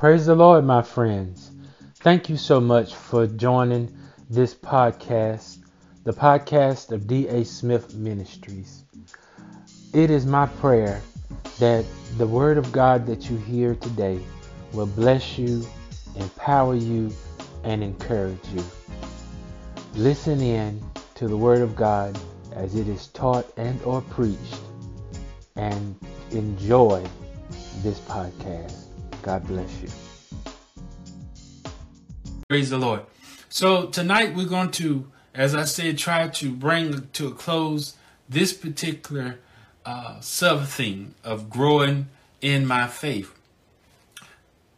Praise the Lord, my friends. Thank you so much for joining this podcast, the podcast of D.A. Smith Ministries. It is my prayer that the Word of God that you hear today will bless you, empower you, and encourage you. Listen in to the Word of God as it is taught and or preached and enjoy this podcast. God bless you. Praise the Lord. So tonight we're going to, as I said, try to bring to a close this particular uh, sub theme of growing in my faith.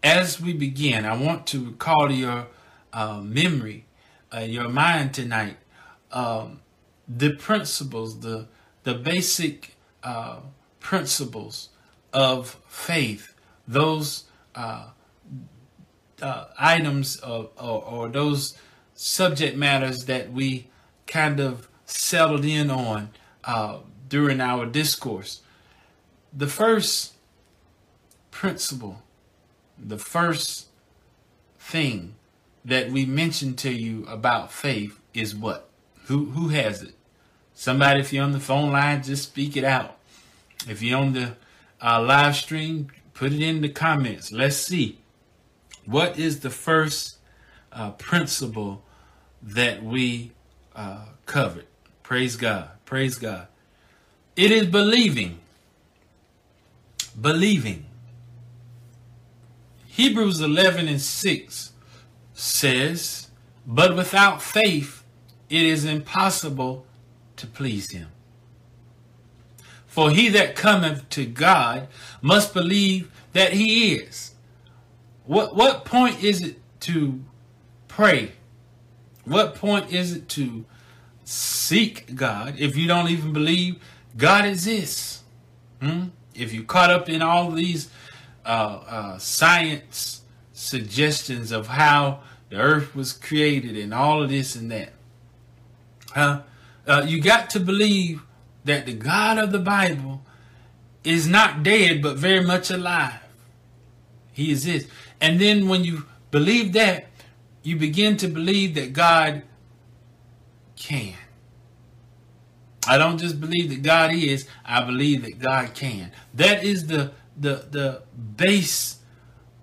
As we begin, I want to call to your uh, memory, uh, your mind tonight, um, the principles, the the basic uh, principles of faith, those uh, uh, items of, or, or those subject matters that we kind of settled in on uh, during our discourse. The first principle, the first thing that we mentioned to you about faith is what? Who who has it? Somebody, if you're on the phone line, just speak it out. If you're on the uh, live stream, put it in the comments. Let's see. What is the first uh, principle that we uh, covered? Praise God. Praise God. It is believing. Believing. Hebrews 11 and 6 says, But without faith, it is impossible to please him. For he that cometh to God must believe that he is. What what point is it to pray? What point is it to seek God if you don't even believe God exists? Hmm? If you're caught up in all these uh, uh, science suggestions of how the earth was created and all of this and that, huh? Uh, you got to believe that the God of the Bible is not dead but very much alive. He exists. And then when you believe that, you begin to believe that God can. I don't just believe that God is, I believe that God can. That is the the the base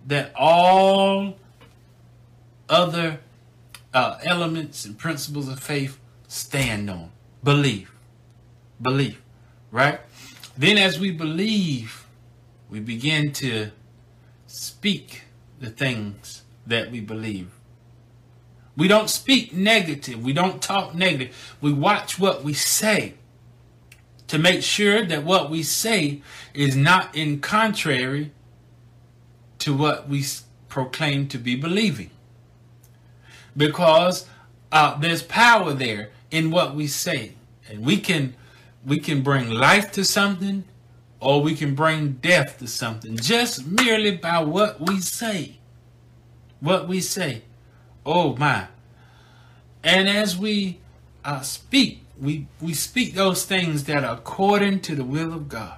that all other uh, elements and principles of faith stand on. Belief. Belief. Right? Then as we believe, we begin to speak the things that we believe. We don't speak negative. We don't talk negative. We watch what we say to make sure that what we say is not in contrary to what we proclaim to be believing. Because uh, there's power there in what we say. And we can we can bring life to something or we can bring death to something just merely by what we say. What we say. Oh my. And as we uh, speak, we, we speak those things that are according to the will of God.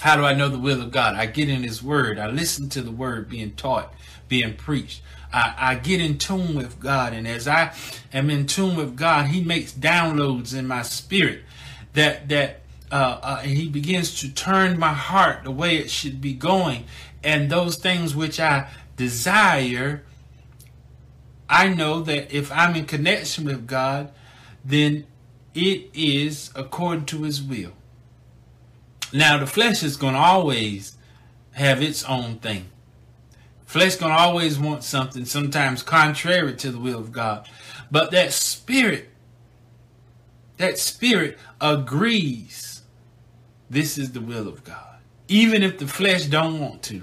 How do I know the will of God? I get in His Word. I listen to the Word being taught, being preached. I, I get in tune with God. And as I am in tune with God, He makes downloads in my spirit that, that uh, uh, and he begins to turn my heart the way it should be going. And those things which I desire, I know that if I'm in connection with God, then it is according to his will. Now, the flesh is going to always have its own thing. Flesh going to always want something, sometimes contrary to the will of God. But that spirit, that spirit agrees this is the will of God. Even if the flesh don't want to.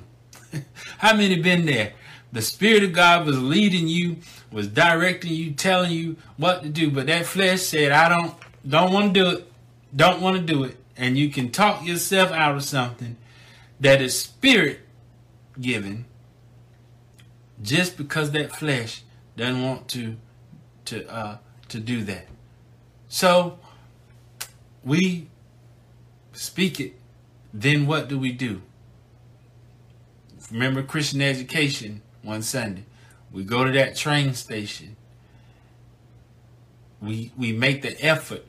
How many been there? The Spirit of God was leading you, was directing you, telling you what to do, but that flesh said, I don't don't want to do it, don't want to do it. And you can talk yourself out of something that is spirit given just because that flesh doesn't want to to uh to do that. So we speak it, then what do we do? remember Christian education one Sunday. We go to that train station. We we make the effort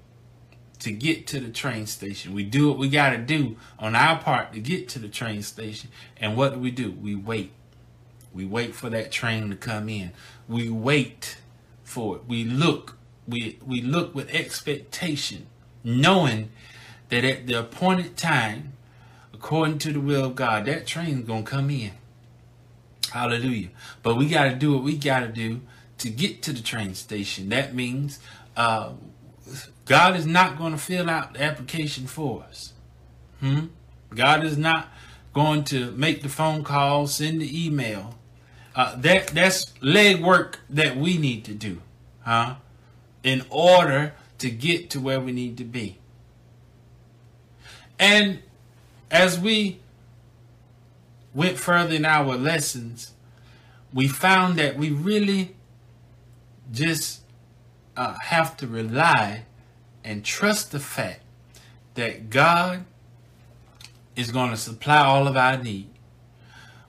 to get to the train station. We do what we got to do on our part to get to the train station. And what do we do? We wait. We wait for that train to come in. We wait for it. We look. We we look with expectation, knowing that at the appointed time, according to the will of God, that train's gonna come in. Hallelujah. But we got to do what we got to do to get to the train station. That means uh, God is not going to fill out the application for us. Hmm? God is not going to make the phone call, send the email. Uh, that that's leg work that we need to do, huh? In order to get to where we need to be. And as we went further in our lessons, we found that we really just uh, have to rely and trust the fact that God is going to supply all of our need.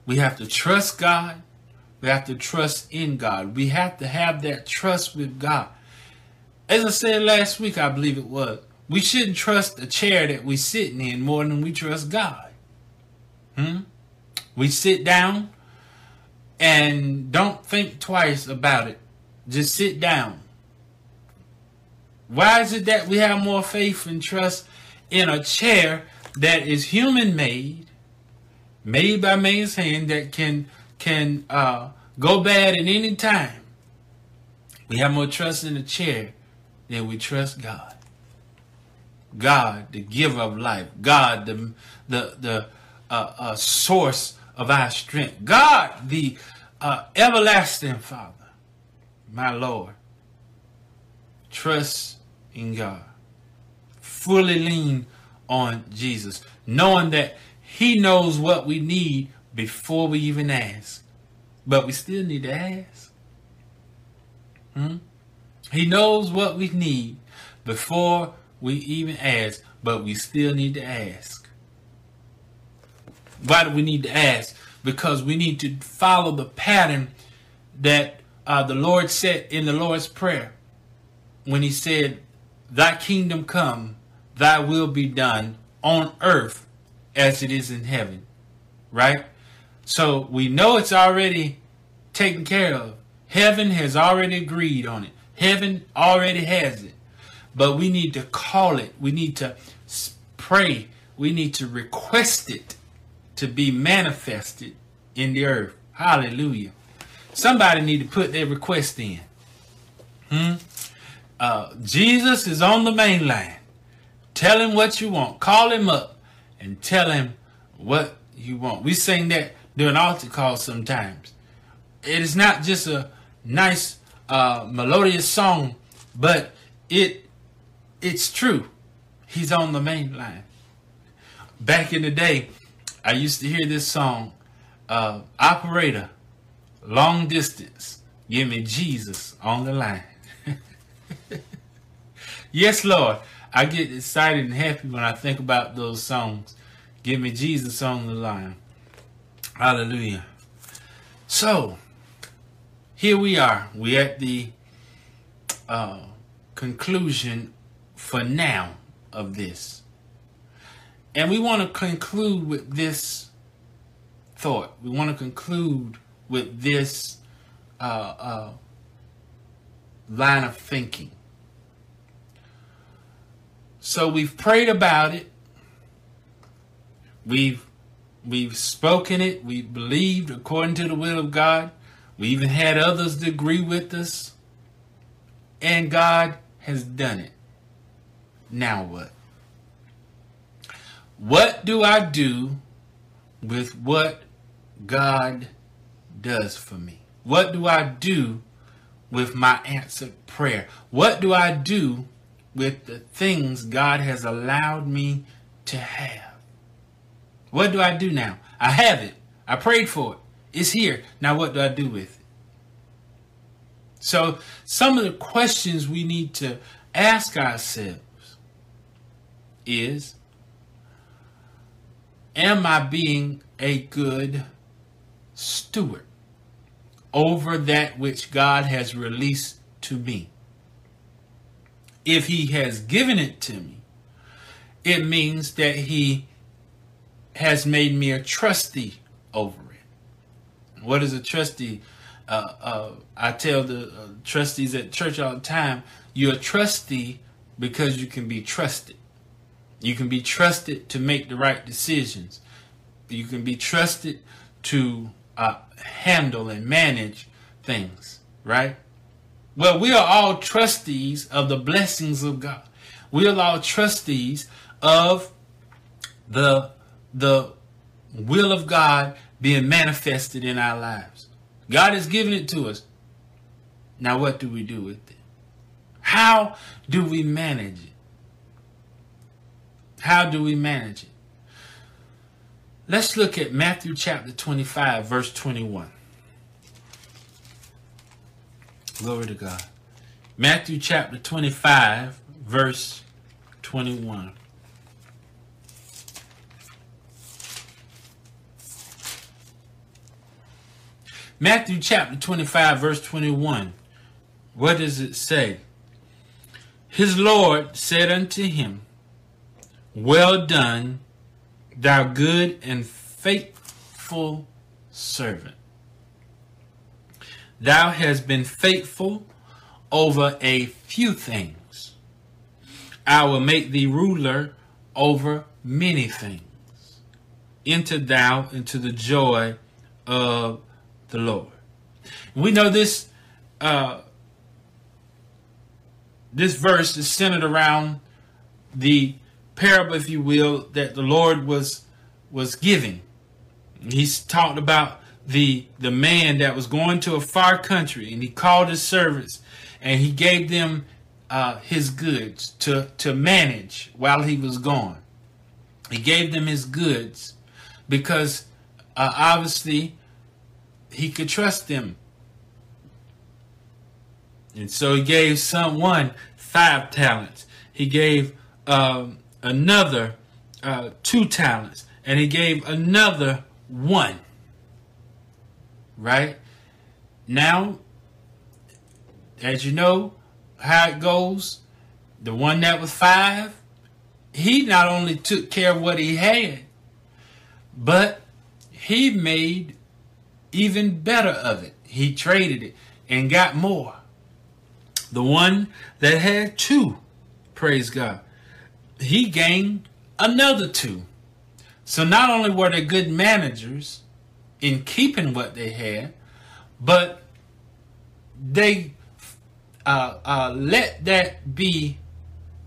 We have to trust God. We have to trust in God. We have to have that trust with God. As I said last week, I believe it was, we shouldn't trust the chair that we're sitting in more than we trust God. Hmm? We sit down and don't think twice about it. Just sit down. Why is it that we have more faith and trust in a chair that is human made, made by man's hand that can can uh, go bad at any time? We have more trust in a chair than we trust God. God, the giver of life. God, the the the uh, uh, source of our strength. God, the uh, everlasting Father, my Lord. Trust in God. Fully lean on Jesus, knowing that He knows what we need before we even ask. But we still need to ask. Hmm? He knows what we need before we even ask, but we still need to ask. Why do we need to ask? Because we need to follow the pattern that uh, the Lord set in the Lord's Prayer when He said, Thy kingdom come, thy will be done on earth as it is in heaven. Right? So we know it's already taken care of. Heaven has already agreed on it. Heaven already has it. But we need to call it. We need to pray. We need to request it to be manifested in the earth. Hallelujah. Somebody need to put their request in. Hmm? Uh, Jesus is on the main line. Tell him what you want. Call him up and tell him what you want. We sing that during altar calls sometimes. It is not just a nice uh, melodious song, but it it's true. He's on the main line. Back in the day, I used to hear this song, uh, Operator, Long Distance, Give Me Jesus on the Line. yes, Lord. I get excited and happy when I think about those songs. Give me Jesus on the line. Hallelujah. So, here we are. We at the uh, conclusion for now of this. And we want to conclude with this thought. We want to conclude with this uh, uh, line of thinking. So we've prayed about it. We've we've spoken it. We believed according to the will of God. We even had others to agree with us. And God has done it. Now what? What do I do with what God does for me? What do I do with my answered prayer? What do I do with the things God has allowed me to have? What do I do now? I have it. I prayed for it. It's here. Now, what do I do with it? So, some of the questions we need to ask ourselves is Am I being a good steward over that which God has released to me. If he has given it to me, it means that he has made me a trustee over. What is a trustee? Uh, uh, I tell the uh, trustees at church all the time, you're a trustee because you can be trusted. You can be trusted to make the right decisions. You can be trusted to uh, handle and manage things, right? Well, we are all trustees of the blessings of God. We are all trustees of the the will of God being manifested in our lives. God has given it to us. Now, what do we do with it? How do we manage it? How do we manage it? Let's look at Matthew chapter 25, verse 21. Glory to God. Matthew chapter 25, verse 21. Matthew chapter 25, verse 21. What does it say? His Lord said unto him, Well done, thou good and faithful servant. Thou hast been faithful over a few things. I will make thee ruler over many things. Enter thou into the joy of the Lord. We know this uh, this verse is centered around the parable, if you will, that the Lord was was giving. He's talked about the the man that was going to a far country, and he called his servants, and he gave them uh, his goods to to manage while he was gone. He gave them his goods because uh, obviously he could trust them. And so he gave someone five talents. He gave um, another uh, two talents. And he gave another one. Right? Now, as you know how it goes, the one that was five, he not only took care of what he had, but he made even better of it. He traded it and got more. The one that had two, praise God, he gained another two. So not only were they good managers in keeping what they had, but they uh, uh, let that be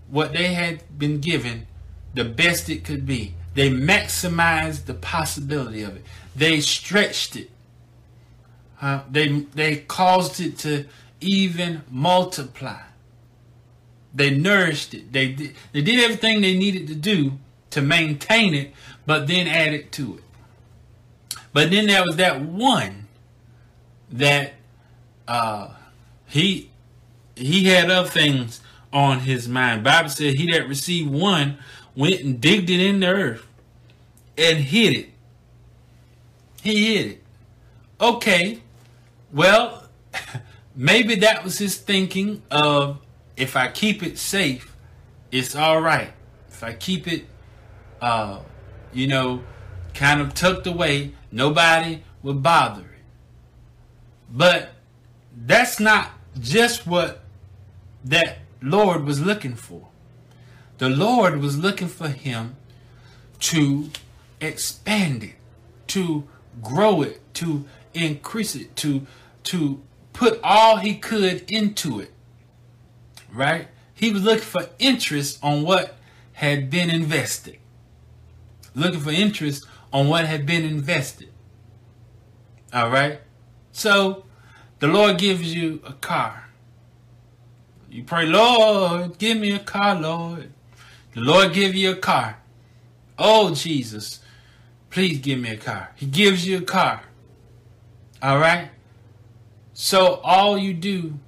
what they had been given the best it could be. They maximized the possibility of it. They stretched it uh, they they caused it to even multiply. They nourished it. They did, they did everything they needed to do to maintain it, but then added to it. But then there was that one that uh, he he had other things on his mind. Bible said he that received one went and digged it in the earth and hid it. He hid it. Okay, well, maybe that was his thinking of if I keep it safe, it's all right. If I keep it, uh, you know, kind of tucked away, nobody will bother it. But that's not just what that Lord was looking for. The Lord was looking for him to expand it, to grow it, to increase it, to to put all he could into it. Right? He was looking for interest on what had been invested. Looking for interest on what had been invested. All right? So, the Lord gives you a car. You pray, Lord, give me a car, Lord. The Lord give you a car. Oh, Jesus, please give me a car. He gives you a car. All right? So all you do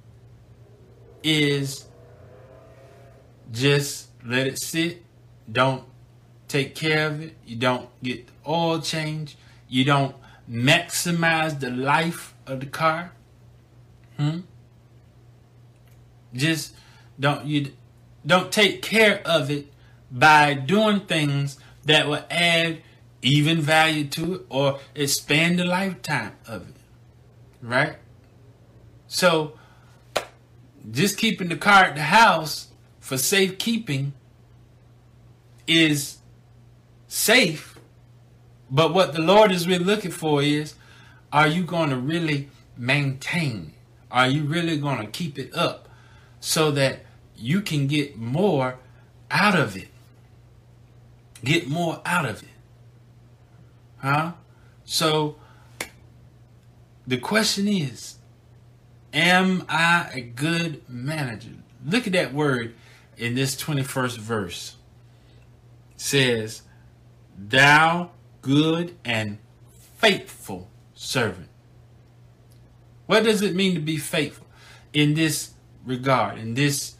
is just let it sit. Don't take care of it. You don't get the oil change. You don't maximize the life of the car? Hmm? Just don't you don't take care of it by doing things that will add even value to it or expand the lifetime of it. Right? So just keeping the car at the house for safekeeping is safe. But what the Lord is really looking for is are you going to really maintain? Are you really going to keep it up so that you can get more out of it? Get more out of it. Huh? So the question is Am I a good manager? Look at that word in this 21st verse. It says, Thou good and faithful servant. What does it mean to be faithful in this regard, in this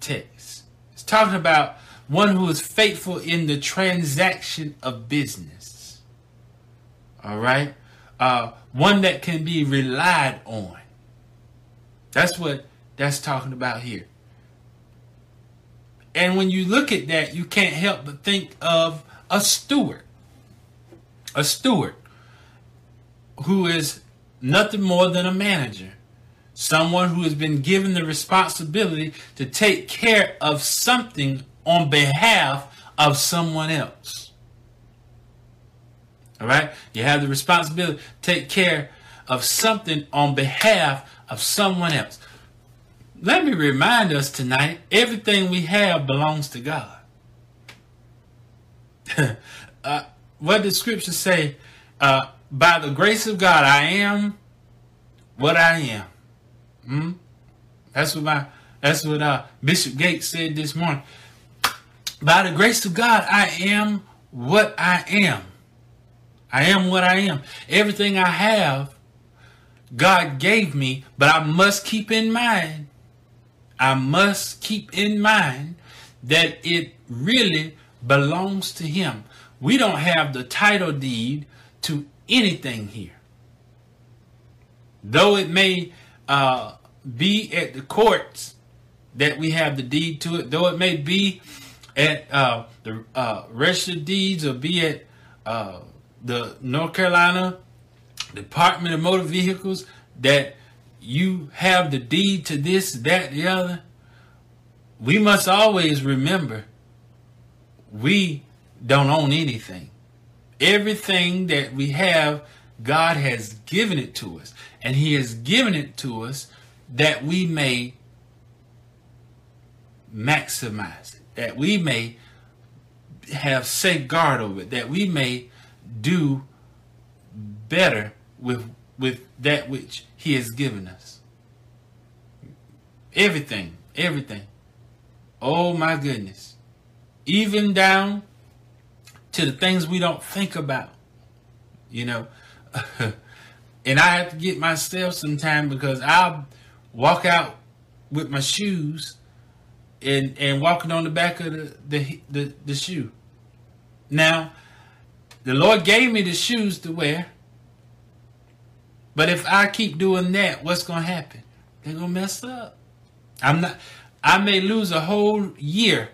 text? It's talking about one who is faithful in the transaction of business. All right? Uh, one that can be relied on. That's what that's talking about here. And when you look at that, you can't help but think of a steward. A steward who is nothing more than a manager. Someone who has been given the responsibility to take care of something on behalf of someone else. All right? You have the responsibility to take care of something on behalf of someone else. Let me remind us tonight everything we have belongs to God. uh, what does scripture say? Uh, by the grace of God, I am what I am. Hmm? That's what my that's what uh, Bishop Gates said this morning. By the grace of God, I am what I am. I am what I am. Everything I have God gave me, but I must keep in mind, I must keep in mind that it really belongs to Him. We don't have the title deed to anything here. Though it may uh, be at the courts that we have the deed to it, though it may be at uh, the uh, registered deeds or be at uh, the North Carolina Department of Motor Vehicles that you have the deed to this, that, the other, we must always remember we don't own anything. Everything that we have, God has given it to us. And He has given it to us that we may maximize it, that we may have safeguard over it, that we may do better with with that which he has given us. Everything, everything. Oh my goodness. Even down to the things we don't think about. You know. and I have to get myself some time because I'll walk out with my shoes and and walking on the back of the the the, the shoe. Now, the Lord gave me the shoes to wear but if I keep doing that, what's going to happen? They're going to mess up. I'm not, I may lose a whole year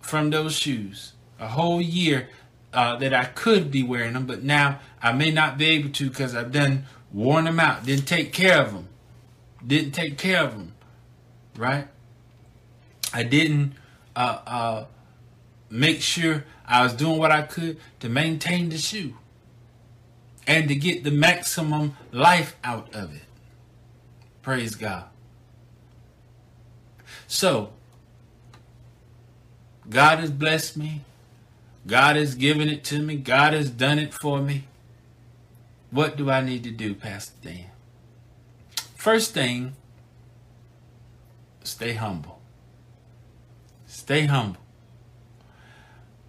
from those shoes. A whole year uh, that I could be wearing them, but now I may not be able to because I've done worn them out. Didn't take care of them. Didn't take care of them. Right? I didn't uh, uh, make sure I was doing what I could to maintain the shoe and to get the maximum life out of it. Praise God. So, God has blessed me. God has given it to me. God has done it for me. What do I need to do, Pastor Dan? First thing, stay humble. Stay humble.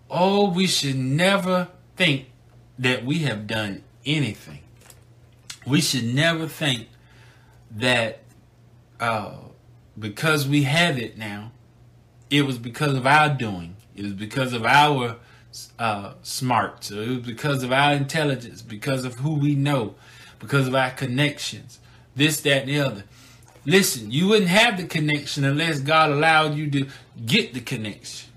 Oh, we should never think that we have done anything. We should never think that uh, because we have it now, it was because of our doing. It was because of our uh, smart. So it was because of our intelligence, because of who we know, because of our connections, this, that, and the other. Listen, you wouldn't have the connection unless God allowed you to get the connection.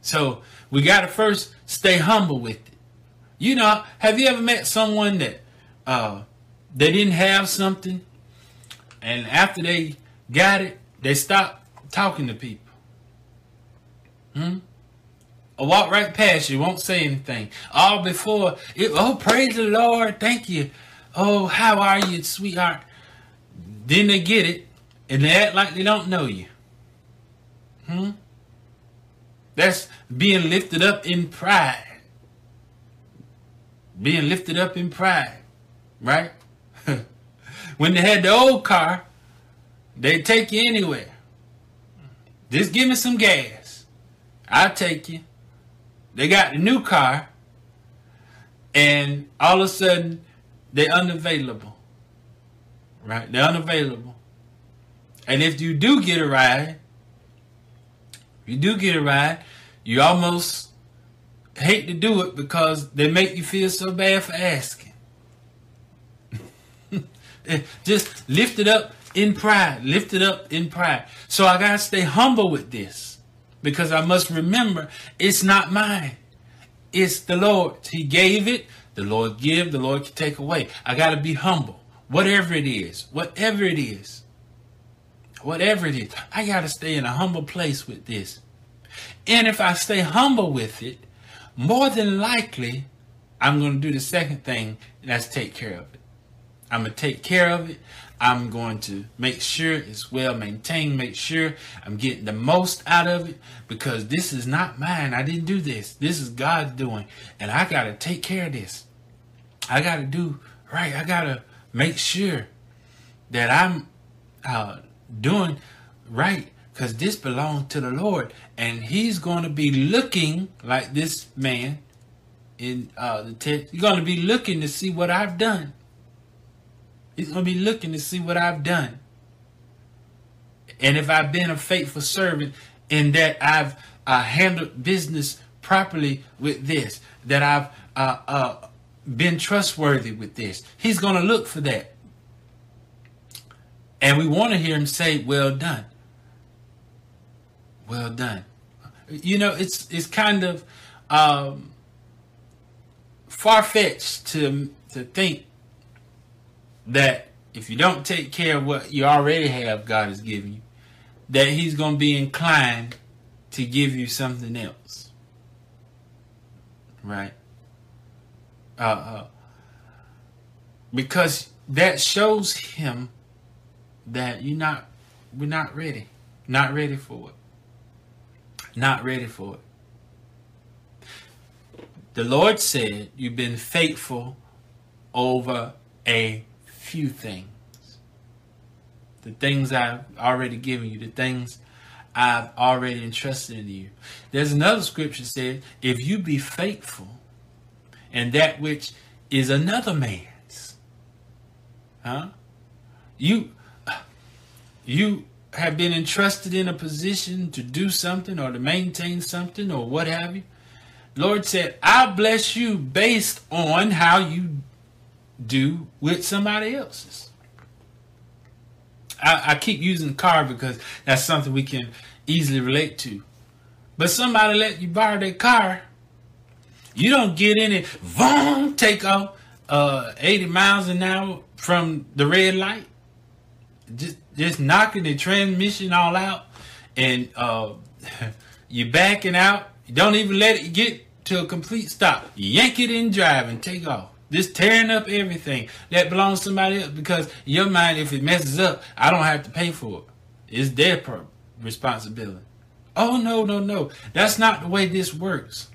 So we got to first stay humble with it. You know, have you ever met someone that uh, they didn't have something, and after they got it, they stopped talking to people? Hmm? Or walk right past you, won't say anything. All before, it, oh, praise the Lord, thank you. Oh, how are you, sweetheart? Then they get it, and they act like they don't know you. Hmm? That's being lifted up in pride. Being lifted up in pride, right? when they had the old car, they'd take you anywhere. Just give me some gas. I'll take you. They got the new car, and all of a sudden, they're unavailable. Right? They're unavailable. And if you do get a ride, you do get a ride, you almost hate to do it because they make you feel so bad for asking. Just lift it up in pride. Lift it up in pride. So I gotta stay humble with this because I must remember it's not mine. It's the Lord. He gave it. The Lord give. The Lord can take away. I gotta be humble. Whatever it is. Whatever it is. Whatever it is. I gotta stay in a humble place with this. And if I stay humble with it, more than likely, I'm going to do the second thing, and that's take care of it. I'm going to take care of it. I'm going to make sure it's well maintained, make sure I'm getting the most out of it because this is not mine. I didn't do this. This is God's doing. And I got to take care of this. I got to do right. I got to make sure that I'm uh, doing right because this belongs to the Lord, and He's going to be looking like this man in uh, the text. He's going to be looking to see what I've done. He's going to be looking to see what I've done, and if I've been a faithful servant in that I've uh, handled business properly with this, that I've uh, uh been trustworthy with this. He's going to look for that. And we want to hear him say, Well done. Well done. You know, it's it's kind of um, far fetched to to think that if you don't take care of what you already have, God has given you, that He's going to be inclined to give you something else. Right? Uh, uh, because that shows Him that you're not, we're not ready, not ready for it not ready for it. The Lord said, You've been faithful over a few things. The things I've already given you, the things I've already entrusted in you. There's another scripture said, If you be faithful, and that which is another man's, huh? You, you have been entrusted in a position to do something or to maintain something or what have you, Lord said, I'll bless you based on how you do with somebody else's. I, I keep using car because that's something we can easily relate to. But somebody let you borrow their car, you don't get in it, boom, take off uh, 80 miles an hour from the red light. Just just knocking the transmission all out, and uh, you're backing out. You don't even let it get to a complete stop. Yank it in drive and take off. Just tearing up everything that belongs to somebody else because your mind, if it messes up, I don't have to pay for it. It's their responsibility. Oh, no, no, no. That's not the way this works.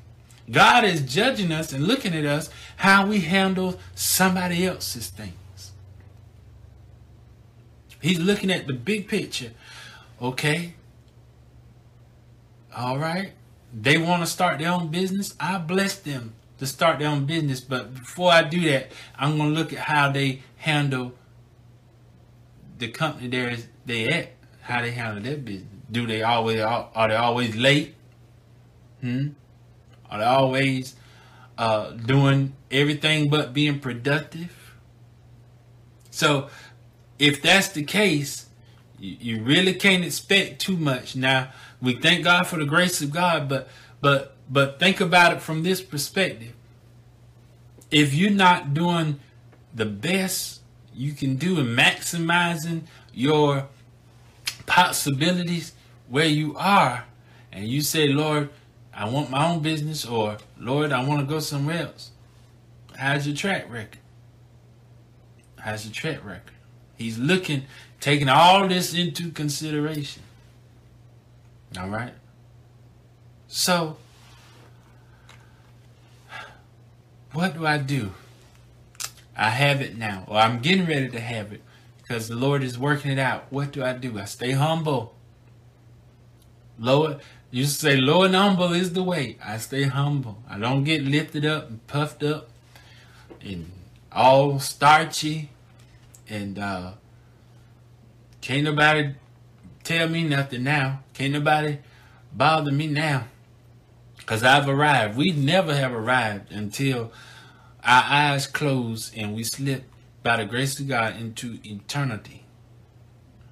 God is judging us and looking at us how we handle somebody else's thing. He's looking at the big picture. Okay. All right. They want to start their own business. I bless them to start their own business. But before I do that, I'm going to look at how they handle the company there is they at. How they handle their business. Do they always are they always late? Hmm. Are they always uh, doing everything but being productive? So, if that's the case, you, you really can't expect too much. Now, we thank God for the grace of God, but but but think about it from this perspective. If you're not doing the best you can do in maximizing your possibilities where you are, and you say, Lord, I want my own business, or Lord, I want to go somewhere else. How's your track record? How's your track record? He's looking, taking all this into consideration. All right? So, what do I do? I have it now, or I'm getting ready to have it because the Lord is working it out. What do I do? I stay humble. Lower, you say low and humble is the way. I stay humble. I don't get lifted up and puffed up and all starchy and uh, can't nobody tell me nothing now. Can't nobody bother me now. Because I've arrived. We never have arrived until our eyes close and we slip by the grace of God into eternity.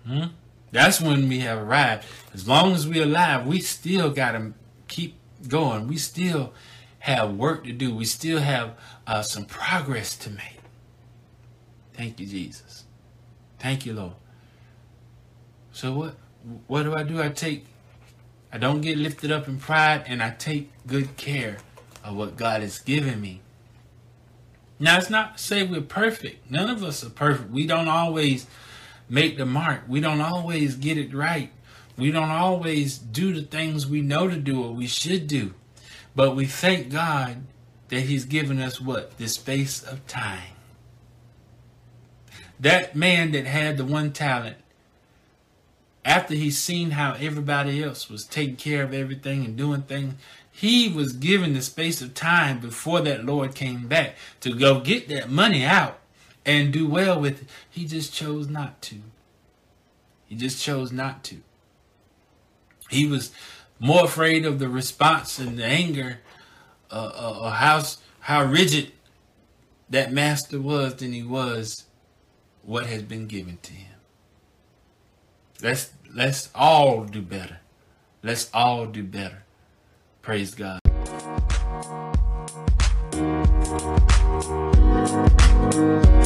Hmm? That's when we have arrived. As long as we're alive, we still got to keep going. We still have work to do. We still have uh, some progress to make. Thank you, Jesus. Thank you, Lord. So what? What do I do? I take. I don't get lifted up in pride, and I take good care of what God has given me. Now, it's not to say we're perfect. None of us are perfect. We don't always make the mark. We don't always get it right. We don't always do the things we know to do or we should do. But we thank God that He's given us what? This space of time. That man that had the one talent, after he seen how everybody else was taking care of everything and doing things, he was given the space of time before that Lord came back to go get that money out and do well with it. He just chose not to. He just chose not to. He was more afraid of the response and the anger, uh, uh, or how how rigid that master was than he was what has been given to him. Let's let's all do better. Let's all do better. Praise God. Thank you.